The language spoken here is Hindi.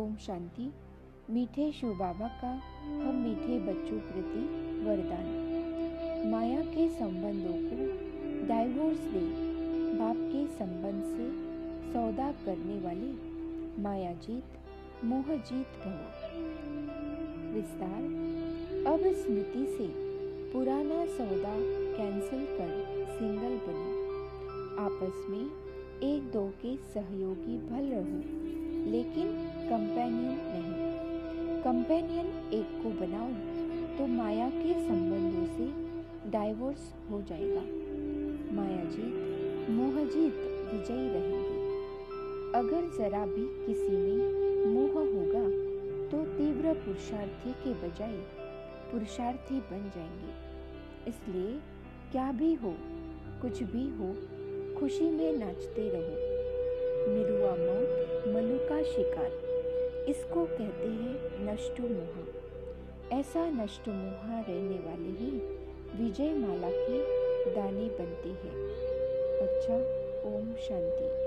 ओम शांति। मीठे शिव बाबा का हम मीठे बच्चों प्रति वरदान। माया के संबंधों को डाइवोर्स दे बाप के संबंध से सौदा करने वाले माया जीत मोह जीत भव विस्तार, अब स्मृति से पुराना सौदा कैंसिल कर सिंगल बने। आपस में एक दो के सहयोगी भल रहो, लेकिन कंपेनियन नहीं। कंपेनियन एक को बनाओ तो माया के संबंधों से डाइवोर्स हो जाएगा। माया जीत मोह जीत विजयी रहेंगे। अगर जरा भी किसी में मोह होगा तो तीव्र पुरुषार्थी के बजाय पुरुषार्थी बन जाएँगे। इसलिए क्या भी हो, कुछ भी हो, खुशी में नाचते रहो। मिरुआ मौत मलु का शिकार। इसको कहते हैं नष्टो मोह ऐसा नष्ट मोह रहने वाले ही विजय माला की दानी बनती है। अच्छा ओम शांति।